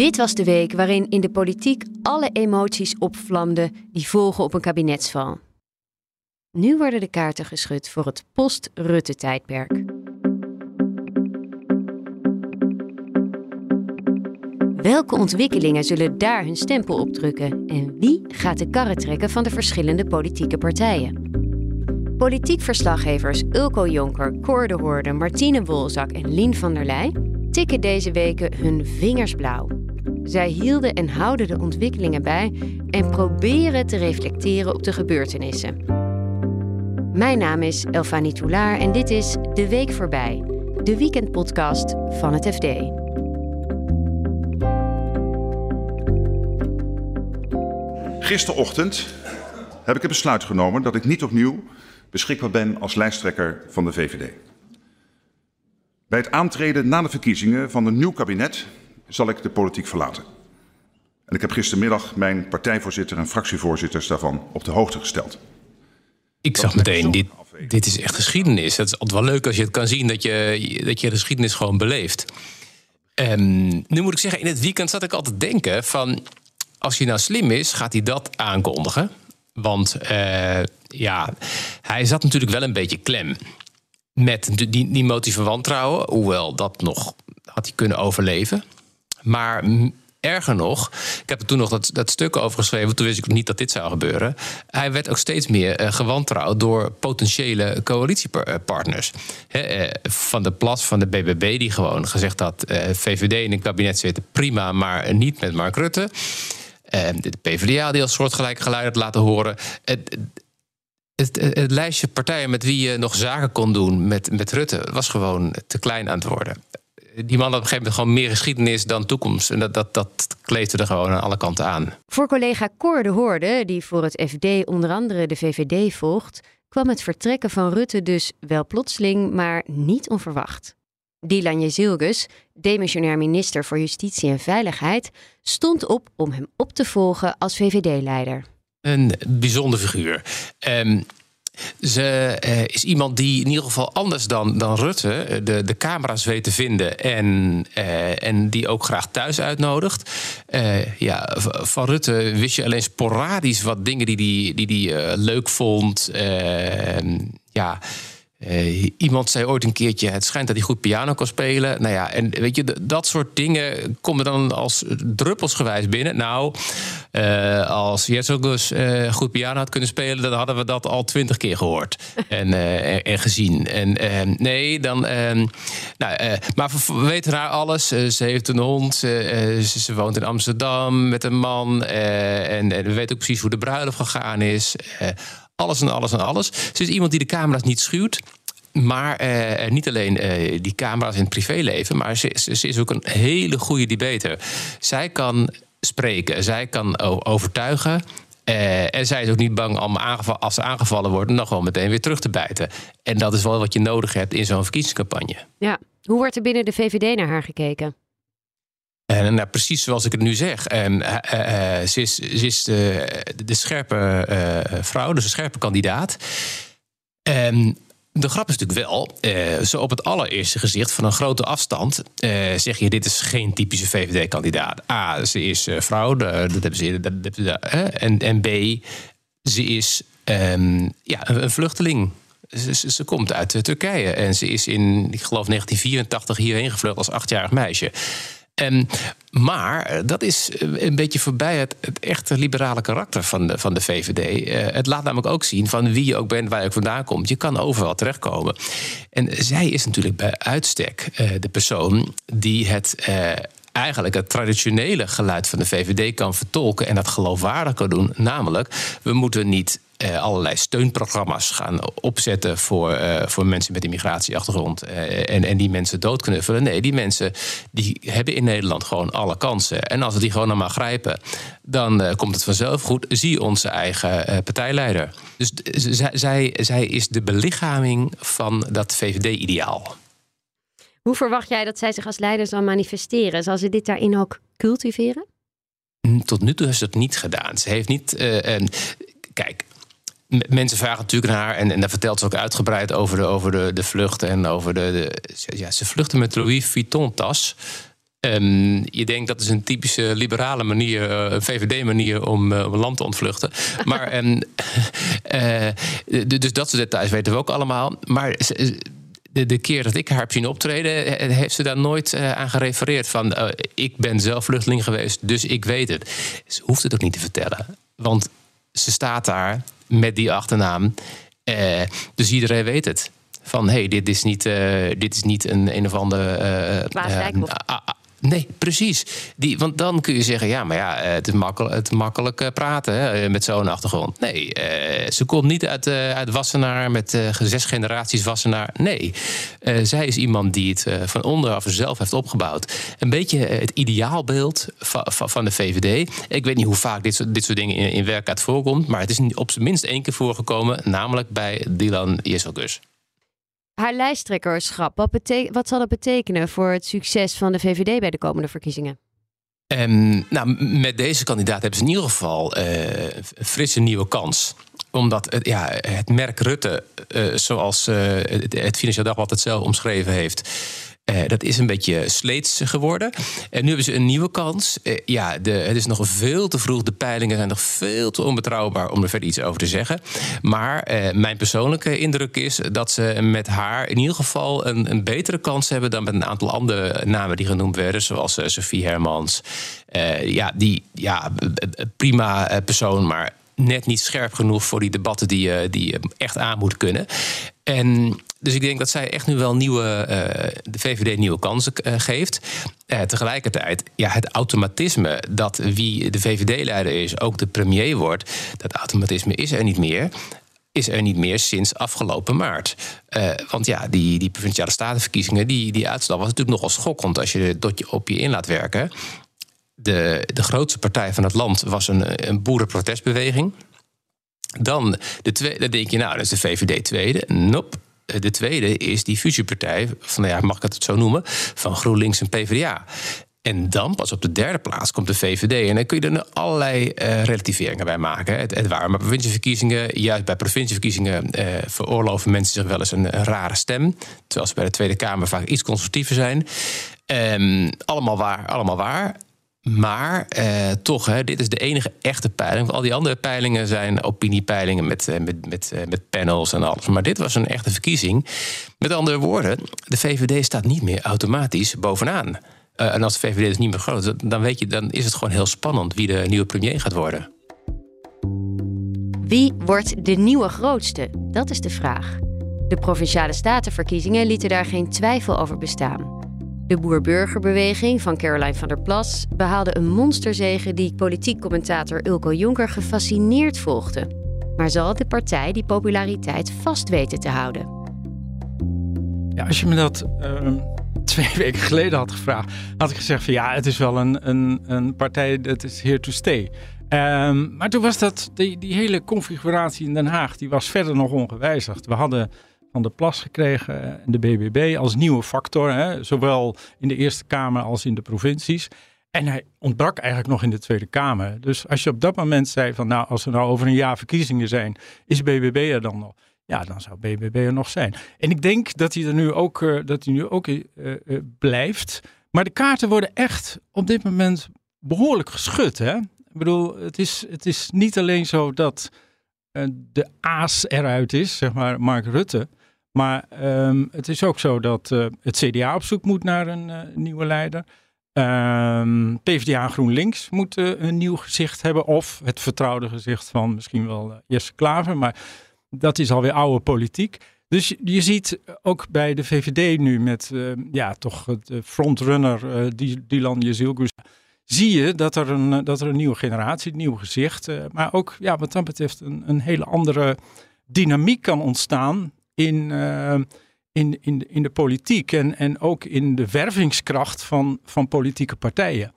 Dit was de week waarin in de politiek alle emoties opvlamden die volgen op een kabinetsval. Nu worden de kaarten geschud voor het post-Rutte-tijdperk. Welke ontwikkelingen zullen daar hun stempel op drukken en wie gaat de karren trekken van de verschillende politieke partijen? Politiek verslaggevers Ulko Jonker, Cor de Martine Wolzak en Lien van der Leij tikken deze weken hun vingers blauw. Zij hielden en houden de ontwikkelingen bij en proberen te reflecteren op de gebeurtenissen. Mijn naam is Elfanie Toulaar en dit is De Week Voorbij, de weekendpodcast van het FD. Gisterochtend heb ik het besluit genomen dat ik niet opnieuw beschikbaar ben als lijsttrekker van de VVD. Bij het aantreden na de verkiezingen van een nieuw kabinet zal ik de politiek verlaten. En ik heb gistermiddag mijn partijvoorzitter en fractievoorzitters daarvan op de hoogte gesteld. Ik zag meteen, dit, dit is echt geschiedenis. Het is altijd wel leuk als je het kan zien dat je, dat je de geschiedenis gewoon beleeft. Um, nu moet ik zeggen, in het weekend zat ik altijd te denken van... als hij nou slim is, gaat hij dat aankondigen. Want uh, ja, hij zat natuurlijk wel een beetje klem met die, die motie van wantrouwen. Hoewel dat nog had hij kunnen overleven. Maar erger nog, ik heb er toen nog dat, dat stuk over geschreven. Toen wist ik niet dat dit zou gebeuren. Hij werd ook steeds meer uh, gewantrouwd door potentiële coalitiepartners. uh, van de Plas van de BBB, die gewoon gezegd had: uh, VVD in een kabinet zitten prima, maar niet met Mark Rutte. de PvdA die als soortgelijke geluid had laten horen. Het, het, het, lijstje partijen met wie je nog zaken kon doen met, met Rutte was gewoon te klein aan het worden die man had op een gegeven moment gewoon meer geschiedenis dan toekomst. En dat, dat, dat kleefde er gewoon aan alle kanten aan. Voor collega Cor de Hoorde, die voor het FD onder andere de VVD volgt, kwam het vertrekken van Rutte dus wel plotseling, maar niet onverwacht. Dylan Jezilgus, demissionair minister voor Justitie en Veiligheid, stond op om hem op te volgen als VVD-leider. Een bijzonder figuur. Um, ze uh, is iemand die in ieder geval anders dan, dan Rutte eh, de, de camera's weet te vinden en, uh, en die ook graag thuis uitnodigt. Ja, van Rutte wist je alleen sporadisch wat dingen die hij die, die, die, leuk vond. ja. Uh, iemand zei ooit een keertje: het schijnt dat hij goed piano kan spelen. Nou ja, en weet je, dat soort dingen komen dan als druppelsgewijs binnen. Nou, uh, als Jetsogus uh, eh, goed piano had kunnen spelen, dan hadden we dat al twintig keer gehoord en, en, en, gezien. En nee, dan. nou, maar we weten haar alles. ze heeft een hond, ze, ze, woont in Amsterdam met een man. En, en, we weten ook precies hoe de bruiloft gegaan is. Alles en alles en alles. Ze is iemand die de camera's niet schuwt. Maar eh, niet alleen eh, die camera's in het privéleven, maar ze, is ook een hele goede debater. Zij kan spreken, zij kan overtuigen. En zij is ook niet bang om als ze aangevallen worden, nog wel meteen weer terug te bijten. En dat is wel wat je nodig hebt in zo'n verkiezingscampagne. Ja, hoe wordt er binnen de VVD naar haar gekeken? En nou, precies zoals ik het nu zeg. En, uh, uh, ze is, de, de scherpe vrouw, dus een scherpe kandidaat. En de grap is natuurlijk wel, zo op het allereerste gezicht van een grote afstand zeg je: dit is geen typische VVD-kandidaat. A, ze is vrouw, dat hebben ze, dat, en, B, ze is um, ja, een, vluchteling. Ze, ze, ze, komt uit Turkije en ze is in, ik geloof, 1984 hierheen gevlucht als achtjarig meisje. Maar eh, dat is eh, een beetje voorbij het, echte liberale karakter van de, van de VVD. Eh, het laat namelijk ook zien van wie je ook bent, waar je ook vandaan komt. Je kan overal terechtkomen. En zij is natuurlijk bij uitstek de persoon die het. Eigenlijk het traditionele geluid van de VVD kan vertolken en dat geloofwaardig kan doen. Namelijk, we moeten niet uh, allerlei steunprogramma's gaan opzetten voor, uh, voor mensen met een migratieachtergrond. Uh, en, en die mensen doodknuffelen. Nee, die mensen die hebben in Nederland gewoon alle kansen. En als we die gewoon allemaal grijpen, dan komt het vanzelf goed. Zie onze eigen partijleider. Dus zij, zij, zij is de belichaming van dat VVD-ideaal. Hoe verwacht jij dat zij zich als leider zal manifesteren? Zal ze dit daarin ook cultiveren? Tot nu toe heeft ze het niet gedaan. Ze heeft niet. Kijk, mensen vragen natuurlijk naar haar, en, en daar vertelt ze ook uitgebreid over de, over de, de vlucht en over de, de ja, ze vluchten met Louis Vuitton-tas. Um, je denkt dat is een typische liberale manier, eh, een VVD-manier om, uh, om land te ontvluchten. Maar, um, uh, dus dat soort details weten we ook allemaal. Maar de, de keer dat ik haar heb zien optreden, heeft ze daar nooit aan gerefereerd. Van ik ben zelf vluchteling geweest, dus ik weet het. Ze hoeft het ook niet te vertellen. Want ze staat daar met die achternaam. Uh, dus iedereen weet het. Van hé, hey, dit, is niet, uh, dit is niet een een of andere. Uh, Nee, precies. Die, want dan kun je zeggen, ja, maar ja, het is makkelijk, het makkelijk eh, praten hè, met zo'n achtergrond. Nee, eh, ze komt niet uit, uh, uit Wassenaar met zes generaties Wassenaar. Nee, zij is iemand die het van onderaf zelf heeft opgebouwd. Een beetje het ideaalbeeld van, de VVD. Ik weet niet hoe vaak dit soort, dit soort dingen in, in voorkomt, maar het is op zijn minst één keer voorgekomen, namelijk bij Dylan Jezelgus. Haar lijsttrekkerschap, wat, wat zal dat betekenen voor het succes van de VVD bij de komende verkiezingen? Um, nou, met deze kandidaat hebben ze in ieder geval een frisse nieuwe kans omdat het, ja, het merk Rutte, uh, zoals uh, het, het Financieel Dagblad het zelf omschreven heeft, uh, dat is een beetje sleets geworden. En nu hebben ze een nieuwe kans. Uh, ja, de, het is nog veel te vroeg. De peilingen zijn nog veel te onbetrouwbaar om er verder iets over te zeggen. Maar uh, mijn persoonlijke indruk is dat ze met haar in ieder geval een, een betere kans hebben dan met een aantal andere namen die genoemd werden, zoals Sophie Hermans. ja, die ja, prima persoon, maar net niet scherp genoeg voor die debatten die, die echt aan moet kunnen. En dus ik denk dat zij echt nu wel nieuwe, uh, de VVD nieuwe kansen uh, geeft. Uh, tegelijkertijd, ja, het automatisme dat wie de VVD-leider is ook de premier wordt, dat automatisme is er niet meer is er niet meer sinds afgelopen maart. Want ja, die, die provinciale statenverkiezingen, die, die uitslag was natuurlijk nogal schokkend als je tot op je in laat werken. De, de grootste partij van het land was een, een boerenprotestbeweging. Dan, de tweede, dan denk je, nou, dat is de VVD tweede. Nope. De tweede is die fusiepartij, van, ja, mag ik het zo noemen, van GroenLinks en PvdA. En dan pas op de derde plaats komt de VVD. En dan kun je er allerlei uh, relativeringen bij maken. Het, het waren maar provincieverkiezingen. Juist bij provincieverkiezingen uh, veroorloven mensen zich wel eens een, rare stem. Terwijl ze bij de Tweede Kamer vaak iets constructiever zijn. Um, allemaal waar, allemaal waar. Maar eh, toch, hè, dit is de enige echte peiling. Al die andere peilingen zijn opiniepeilingen met, eh, met, met, eh, met panels en alles. Maar dit was een echte verkiezing. Met andere woorden, de VVD staat niet meer automatisch bovenaan. Uh, en als de VVD dus niet meer groot dan weet je, dan is het gewoon heel spannend wie de nieuwe premier gaat worden. Wie wordt de nieuwe grootste? Dat is de vraag. De provinciale statenverkiezingen lieten daar geen twijfel over bestaan. De boer-burgerbeweging van Caroline van der Plas behaalde een monsterzege die politiek commentator Ulko Jonker gefascineerd volgde. Maar zal de partij die populariteit vast weten te houden? Ja, als je me dat uh, twee weken geleden had gevraagd, had ik gezegd van ja, het is wel een, een, een partij dat is here to stay. Um, maar toen was dat, die, die hele configuratie in Den Haag, die was verder nog ongewijzigd. We hadden van de Plas gekregen en de BBB als nieuwe factor, hè, zowel in de Eerste Kamer als in de provincies. En hij ontbrak eigenlijk nog in de Tweede Kamer. Dus als je op dat moment zei van nou, als er nou over een jaar verkiezingen zijn, is BBB er dan nog? Ja, dan zou BBB er nog zijn. En ik denk dat hij er nu ook, uh, dat hij nu ook uh, uh, blijft. Maar de kaarten worden echt op dit moment behoorlijk geschud. Hè? Ik bedoel, het is, het is niet alleen zo dat de aas eruit is, zeg maar Mark Rutte. Maar um, het is ook zo dat uh, het CDA op zoek moet naar een uh, nieuwe leider. Um, PvdA GroenLinks moet uh, een nieuw gezicht hebben. Of het vertrouwde gezicht van misschien wel Jesse Klaver. Maar dat is alweer oude politiek. Dus je, ziet ook bij de VVD nu met ja, toch de frontrunner Dylan Jezilgus zie je dat er een, dat er een nieuwe generatie, een nieuw gezicht, maar ook ja, wat dat betreft een, een hele andere dynamiek kan ontstaan in, in, in, de, in de politiek en, en ook in de wervingskracht van, van politieke partijen.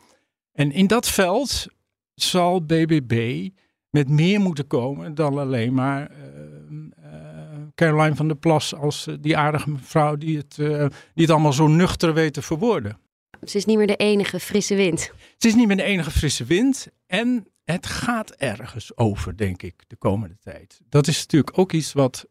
En in dat veld zal BBB met meer moeten komen dan alleen maar uh, Caroline van der Plas als uh, die aardige mevrouw die het, die het allemaal zo nuchter weet te verwoorden. Ze is niet meer de enige frisse wind. Ze is niet meer de enige frisse wind en het gaat ergens over, denk ik, de komende tijd. Dat is natuurlijk ook iets wat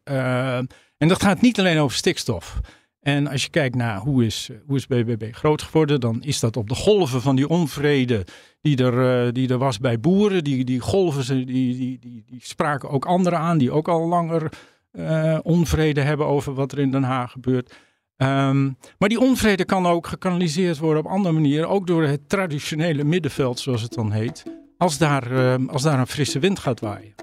en dat gaat niet alleen over stikstof. En als je kijkt naar hoe is, hoe is BBB groot geworden, dan is dat op de golven van die onvrede die er, uh, die er was bij boeren. Die, die golven die, die, die, die spraken ook anderen aan die ook al langer uh, onvrede hebben over wat er in Den Haag gebeurt. Um, maar die onvrede kan ook gekanaliseerd worden op andere manieren, ook door het traditionele middenveld, zoals het dan heet, als daar, uh, als daar een frisse wind gaat waaien.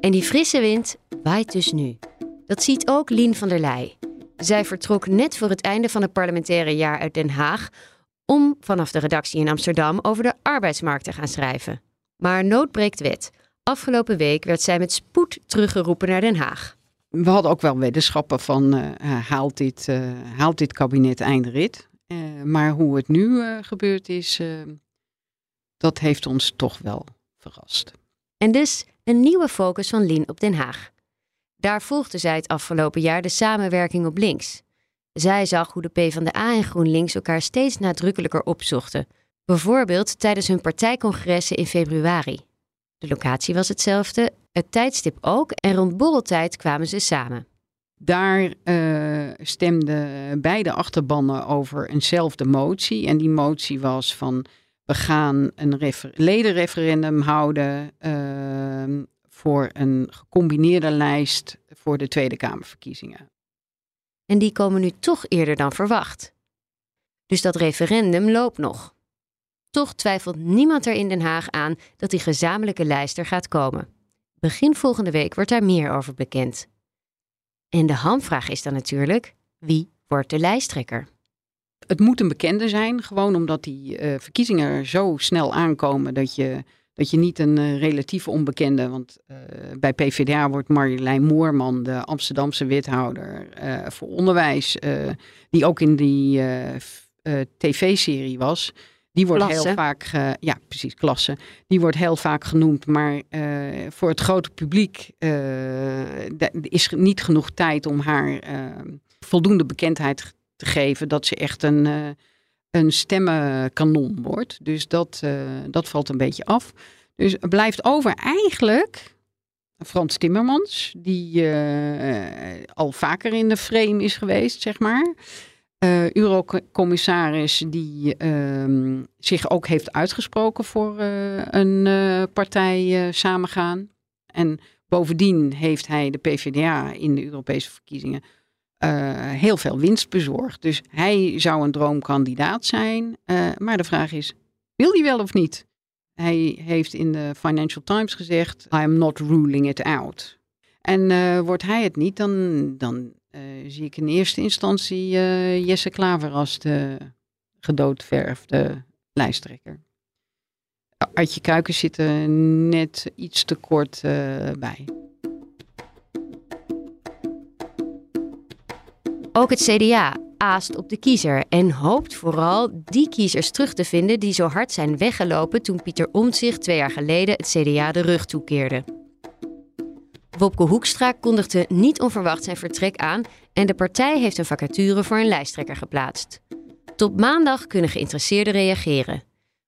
En die frisse wind waait dus nu. Dat ziet ook Lien van der Leij. Zij vertrok net voor het einde van het parlementaire jaar uit Den Haag om vanaf de redactie in Amsterdam over de arbeidsmarkt te gaan schrijven. Maar nood breekt wet. Afgelopen week werd zij met spoed teruggeroepen naar Den Haag. We hadden ook wel wetenschappen van uh, haalt, dit, uh, haalt dit kabinet eindrit. Uh, maar hoe het nu gebeurd is, dat heeft ons toch wel verrast. En dus een nieuwe focus van Lien op Den Haag. Daar volgde zij het afgelopen jaar de samenwerking op links. Zij zag hoe de PvdA en GroenLinks elkaar steeds nadrukkelijker opzochten. Bijvoorbeeld tijdens hun partijcongressen in februari. De locatie was hetzelfde, het tijdstip ook en rond borreltijd kwamen ze samen. Daar uh, stemden beide achterbannen over eenzelfde motie. En die motie was van we gaan een ledenreferendum houden uh, voor een gecombineerde lijst voor de Tweede Kamerverkiezingen. En die komen nu toch eerder dan verwacht. Dus dat referendum loopt nog. Toch twijfelt niemand er in Den Haag aan dat die gezamenlijke lijst er gaat komen. Begin volgende week wordt daar meer over bekend. En de hamvraag is dan natuurlijk: wie wordt de lijsttrekker? Het moet een bekende zijn, gewoon omdat die uh, verkiezingen zo snel aankomen dat je dat je niet een uh, relatief onbekende, want uh, bij PvdA wordt Marjolein Moorman, de Amsterdamse wethouder uh, voor onderwijs, die ook in die tv-serie was. Die wordt klasse. heel vaak, ja precies, klasse. Die wordt heel vaak genoemd, maar voor het grote publiek is niet genoeg tijd om haar voldoende bekendheid te geven dat ze echt een een stemmenkanon wordt. Dus dat, uh, dat valt een beetje af. Dus er blijft over eigenlijk Frans Timmermans, die uh, al vaker in de frame is geweest, zeg maar. Uh, Eurocommissaris die uh, zich ook heeft uitgesproken voor een partij samengaan. En bovendien heeft hij de PvdA in de Europese verkiezingen uh, heel veel winst bezorgd. Dus hij zou een droomkandidaat zijn. Uh, maar de vraag is, wil hij wel of niet? Hij heeft in de Financial Times gezegd, I am not ruling it out. En uh, wordt hij het niet, dan, dan zie ik in eerste instantie Jesse Klaver als de gedoodverfde lijsttrekker. Artje Kuikens zit er net iets te kort bij. Ook het CDA aast op de kiezer en hoopt vooral die kiezers terug te vinden die zo hard zijn weggelopen toen Pieter Omtzigt twee jaar geleden het CDA de rug toekeerde. Wopke Hoekstra kondigde niet onverwacht zijn vertrek aan en de partij heeft een vacature voor een lijsttrekker geplaatst. Tot maandag kunnen geïnteresseerden reageren.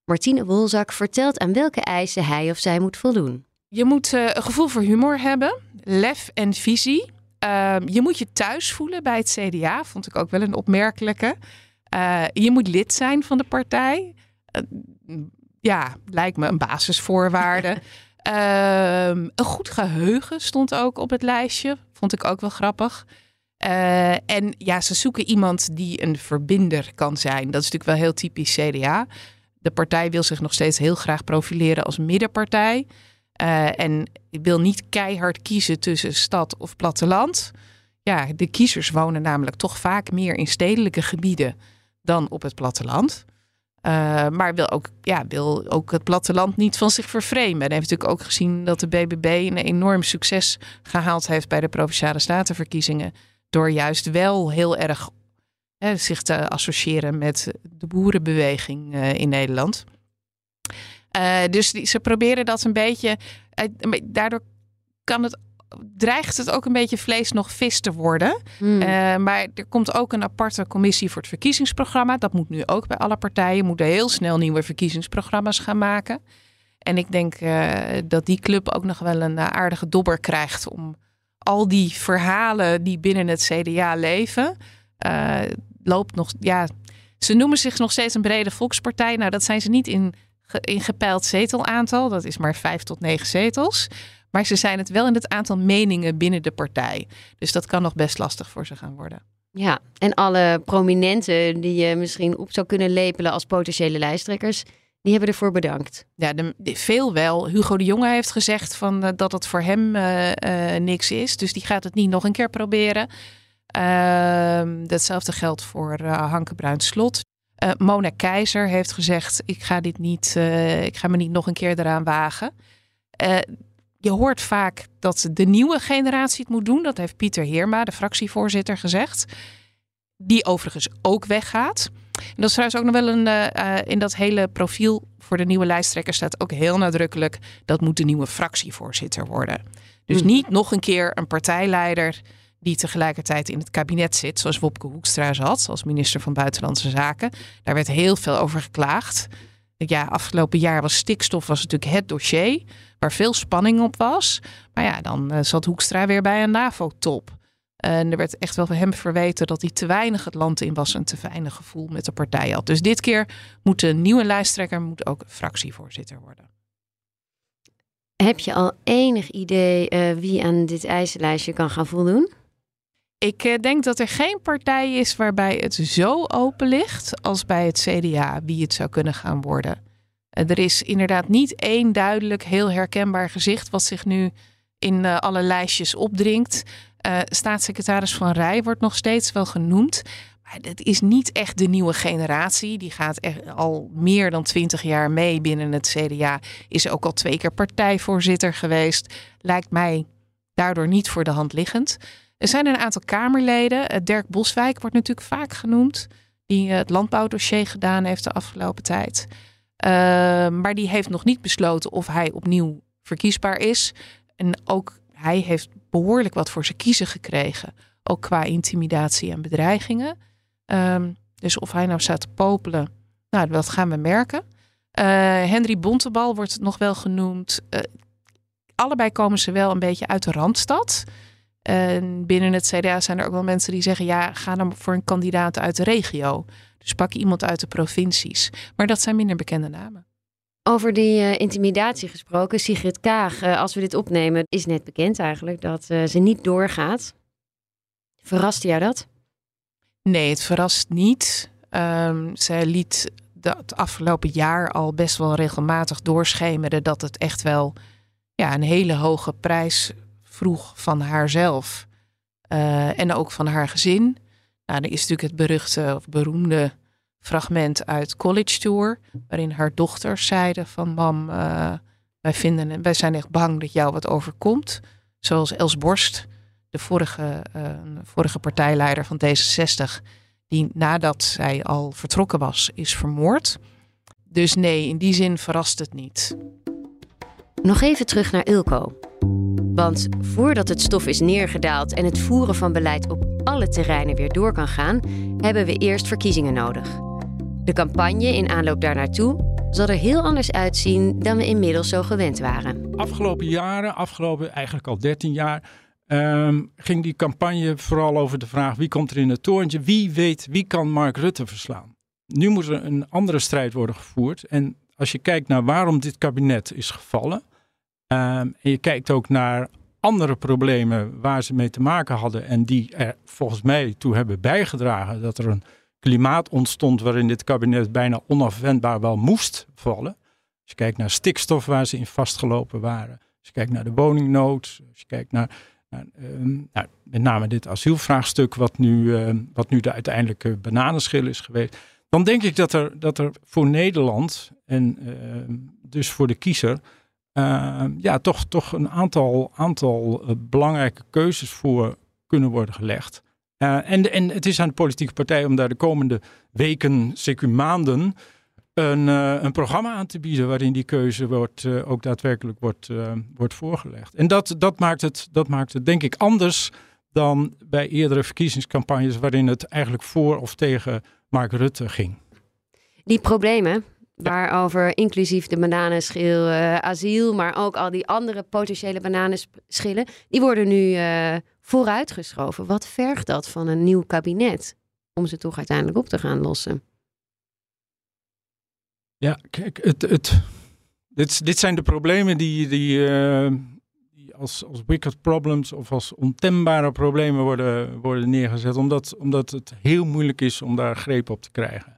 Martine Wolzak vertelt aan welke eisen hij of zij moet voldoen. Je moet uh, een gevoel voor humor hebben, lef en visie. Uh, je moet je thuis voelen bij het CDA, vond ik ook wel een opmerkelijke. Uh, je moet lid zijn van de partij. Uh, ja, lijkt me een basisvoorwaarde. Ehm, een goed geheugen stond ook op het lijstje. Vond ik ook wel grappig. Eh, en ja, ze zoeken iemand die een verbinder kan zijn. Dat is natuurlijk wel heel typisch CDA. De partij wil zich nog steeds heel graag profileren als middenpartij. Uh, en wil niet keihard kiezen tussen stad of platteland. Ja, de kiezers wonen namelijk toch vaak meer in stedelijke gebieden dan op het platteland. Uh, maar wil ook, ja, wil ook het platteland niet van zich vervreemden. En heeft natuurlijk ook gezien dat de BBB een enorm succes gehaald heeft bij de provinciale statenverkiezingen. Door juist wel heel erg hè, zich te associëren met de boerenbeweging in Nederland. Uh, dus die, ze proberen dat een beetje. daardoor kan het dreigt het ook een beetje vlees nog vis te worden. Hmm. Uh, maar er komt ook een aparte commissie voor het verkiezingsprogramma. Dat moet nu ook bij alle partijen. Moeten heel snel nieuwe verkiezingsprogramma's gaan maken. En ik denk dat die club ook nog wel een aardige dobber krijgt om al die verhalen die binnen het CDA leven. Loopt nog. Ja, ze noemen zich nog steeds een brede volkspartij. Nou, dat zijn ze niet in, in gepeild zetelaantal. Dat is maar vijf tot negen zetels. Maar ze zijn het wel in het aantal meningen binnen de partij. Dus dat kan nog best lastig voor ze gaan worden. Ja, en alle prominenten die je misschien op zou kunnen lepelen als potentiële lijsttrekkers, die hebben ervoor bedankt. Ja, de, veel wel. Hugo de Jonge heeft gezegd van, uh, dat het voor hem uh, uh, niks is. Dus die gaat het niet nog een keer proberen. Ehm, datzelfde geldt voor Hanke Bruin Slot. Mona Keizer heeft gezegd: ik ga dit niet, ik ga me niet nog een keer eraan wagen je hoort vaak dat de nieuwe generatie het moet doen. Dat heeft Pieter Heerma, de fractievoorzitter, gezegd. Die overigens ook weggaat. En dat is trouwens ook nog wel een. Uh, in dat hele profiel voor de nieuwe lijsttrekker staat ook heel nadrukkelijk. Dat moet de nieuwe fractievoorzitter worden. Dus hmm. niet nog een keer een partijleider die tegelijkertijd in het kabinet zit, zoals Wopke Hoekstra zat, als minister van Buitenlandse Zaken. Daar werd heel veel over geklaagd. Ja, afgelopen jaar was stikstof was natuurlijk het dossier waar veel spanning op was. Maar ja, dan uh, zat Hoekstra weer bij een NAVO-top. En er werd echt wel van hem verweten dat hij te weinig het land in was en te weinig gevoel met de partij had. Dus dit keer moet de nieuwe lijsttrekker moet ook fractievoorzitter worden. Heb je al enig idee uh, wie aan dit eisenlijstje kan gaan voldoen? Ik uh, denk dat er geen partij is waarbij het zo open ligt als bij het CDA wie het zou kunnen gaan worden. Eh, er is inderdaad niet één duidelijk, heel herkenbaar gezicht wat zich nu in uh, alle lijstjes opdringt. Staatssecretaris Van Rij wordt nog steeds wel genoemd. Maar het is niet echt de nieuwe generatie. Die gaat echt al meer dan twintig jaar mee binnen het CDA. Is ook al twee keer partijvoorzitter geweest. Lijkt mij daardoor niet voor de hand liggend. Er zijn een aantal Kamerleden. Dirk Boswijk wordt natuurlijk vaak genoemd. Die het landbouwdossier gedaan heeft de afgelopen tijd. Ehm, maar die heeft nog niet besloten of hij opnieuw verkiesbaar is. En ook hij heeft behoorlijk wat voor zijn kiezen gekregen. Ook qua intimidatie en bedreigingen. Um, dus of hij nou staat te popelen, nou, dat gaan we merken. Uh, Henry Bontebal wordt nog wel genoemd. Allebei komen ze wel een beetje uit de randstad. En binnen het CDA zijn er ook wel mensen die zeggen: ja, ga dan voor een kandidaat uit de regio. Dus pak iemand uit de provincies. Maar dat zijn minder bekende namen. Over die uh, intimidatie gesproken, Sigrid Kaag, uh, als we dit opnemen, is net bekend eigenlijk dat uh, ze niet doorgaat. Verrast jou dat? Nee, het verrast niet. Um, zij liet het afgelopen jaar al best wel regelmatig doorschemeren dat het echt wel ja, een hele hoge prijs vroeg van haarzelf. en ook van haar gezin. Nou, er is natuurlijk het beruchte of beroemde fragment uit College Tour, waarin haar dochters zeiden van mam, uh, wij, vinden, wij zijn echt bang dat jou wat overkomt. Zoals Els Borst, de vorige, uh, vorige partijleider van D66, die nadat zij al vertrokken was, is vermoord. Dus nee, in die zin verrast het niet. Nog even terug naar Ilko. Want voordat het stof is neergedaald en het voeren van beleid op alle terreinen weer door kan gaan, hebben we eerst verkiezingen nodig. De campagne in aanloop daarnaartoe zal er heel anders uitzien dan we inmiddels zo gewend waren. Afgelopen jaren, afgelopen eigenlijk al 13 jaar, ehm, ging die campagne vooral over de vraag wie komt er in het torentje, wie weet wie kan Mark Rutte verslaan. Nu moet er een andere strijd worden gevoerd. En als je kijkt naar waarom dit kabinet is gevallen, en je kijkt ook naar andere problemen waar ze mee te maken hadden en die er volgens mij toe hebben bijgedragen dat er een klimaat ontstond waarin dit kabinet bijna onafwendbaar wel moest vallen. Als je kijkt naar stikstof waar ze in vastgelopen waren, als je kijkt naar de woningnood, als je kijkt naar, naar um, met name dit asielvraagstuk wat nu, uh, wat nu de uiteindelijke bananenschil is geweest. dan denk ik dat er, dat er voor Nederland en dus voor de kiezer uh, ja, toch, toch een aantal, aantal uh, belangrijke keuzes voor kunnen worden gelegd. en, en het is aan de politieke partij om daar de komende weken, zeker maanden, een, een programma aan te bieden waarin die keuze wordt, ook daadwerkelijk wordt, wordt voorgelegd. En dat, dat, maakt het, dat maakt het denk ik anders dan bij eerdere verkiezingscampagnes waarin het eigenlijk voor of tegen Mark Rutte ging. Die problemen, waarover inclusief de bananenschil, uh, asiel, maar ook al die andere potentiële bananenschillen, die worden nu uh, vooruitgeschoven. Wat vergt dat van een nieuw kabinet om ze toch uiteindelijk op te gaan lossen? Ja, kijk, het, het, dit, dit zijn de problemen die, die, uh, die als, als wicked problems of als ontembare problemen worden, worden neergezet, omdat, omdat het heel moeilijk is om daar greep op te krijgen.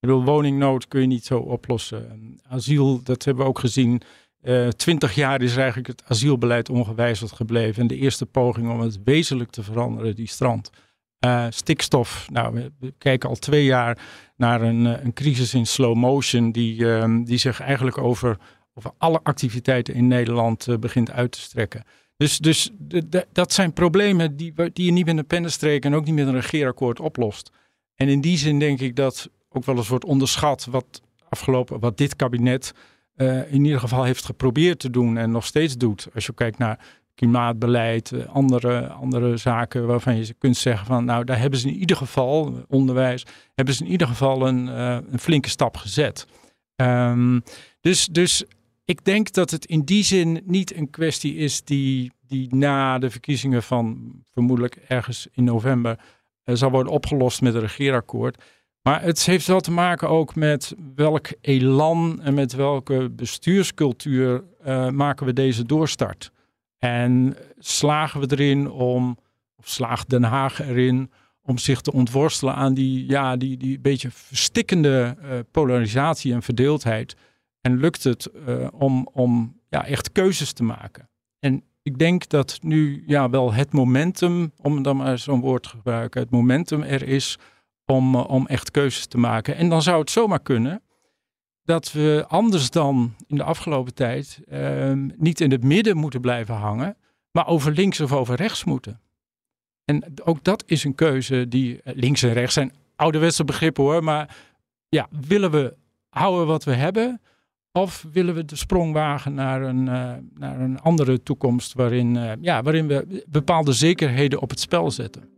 Ik bedoel, woningnood kun je niet zo oplossen. Asiel, dat hebben we ook gezien. Uh, twintig jaar is eigenlijk het asielbeleid ongewijzigd gebleven. En de eerste poging om het wezenlijk te veranderen, die strand. Uh, stikstof, nou, we kijken al twee jaar naar een, eh, een crisis in slow motion, die, uh, die zich eigenlijk over, over alle activiteiten in Nederland begint uit te strekken. Dus, dus dat zijn problemen die, die je niet met een pennenstreek en ook niet met een regeerakkoord oplost. En in die zin denk ik dat ook wel eens wordt onderschat wat afgelopen, wat dit kabinet uh, in ieder geval heeft geprobeerd te doen en nog steeds doet. Als je kijkt naar klimaatbeleid, uh, andere, andere zaken waarvan je kunt zeggen van nou daar hebben ze in ieder geval, onderwijs, hebben ze in ieder geval een, uh, een flinke stap gezet. Um, dus, dus ik denk dat het in die zin niet een kwestie is die, die na de verkiezingen van vermoedelijk ergens in november zal worden opgelost met een regeerakkoord. Maar het heeft wel te maken ook met welk elan en met welke bestuurscultuur uh, maken we deze doorstart. En slagen we erin om, of slaagt Den Haag erin om zich te ontworstelen aan die, ja, die, die beetje verstikkende uh, polarisatie en verdeeldheid. En lukt het uh, om, om ja, echt keuzes te maken. En ik denk dat nu ja, wel het momentum, om dan maar zo'n woord te gebruiken, het momentum er is om, eh, om echt keuzes te maken. En dan zou het zomaar kunnen dat we anders dan in de afgelopen tijd uh, niet in het midden moeten blijven hangen, maar over links of over rechts moeten. En ook dat is een keuze die eh, links en rechts zijn ouderwetse begrippen hoor, maar ja, willen we houden wat we hebben? Of willen we de sprong wagen naar een, uh, naar een andere toekomst waarin, ja, waarin we bepaalde zekerheden op het spel zetten?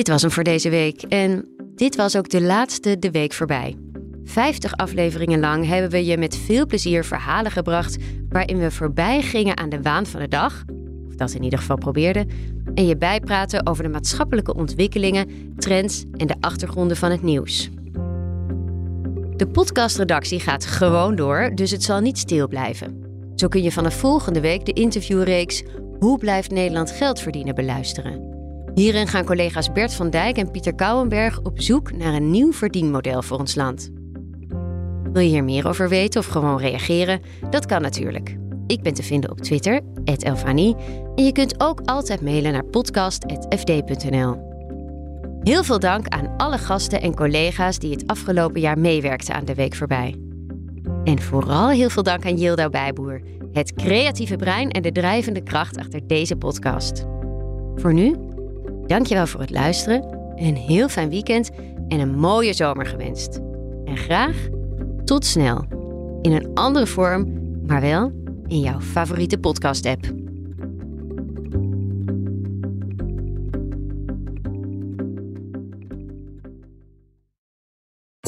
Dit was hem voor deze week en dit was ook de laatste De Week voorbij. 50 afleveringen lang hebben we je met veel plezier verhalen gebracht waarin we voorbij gingen aan de waan van de dag, of dat in ieder geval probeerden, en je bijpraten over de maatschappelijke ontwikkelingen, trends en de achtergronden van het nieuws. De podcastredactie gaat gewoon door, dus het zal niet stil blijven. Zo kun je vanaf volgende week de interviewreeks Hoe blijft Nederland geld verdienen beluisteren. Hierin gaan collega's Bert van Dijk en Pieter Kouwenberg op zoek naar een nieuw verdienmodel voor ons land. Wil je hier meer over weten of gewoon reageren? Dat kan natuurlijk. Ik ben te vinden op Twitter, Elfanie, en je kunt ook altijd mailen naar podcast.fd.nl. Heel veel dank aan alle gasten en collega's die het afgelopen jaar meewerkten aan de week voorbij. En vooral heel veel dank aan Yildo Bijboer, het creatieve brein en de drijvende kracht achter deze podcast. Voor nu Dankjewel voor het luisteren. Een heel fijn weekend en een mooie zomer gewenst. En graag tot snel. In een andere vorm, maar wel in jouw favoriete podcast-app.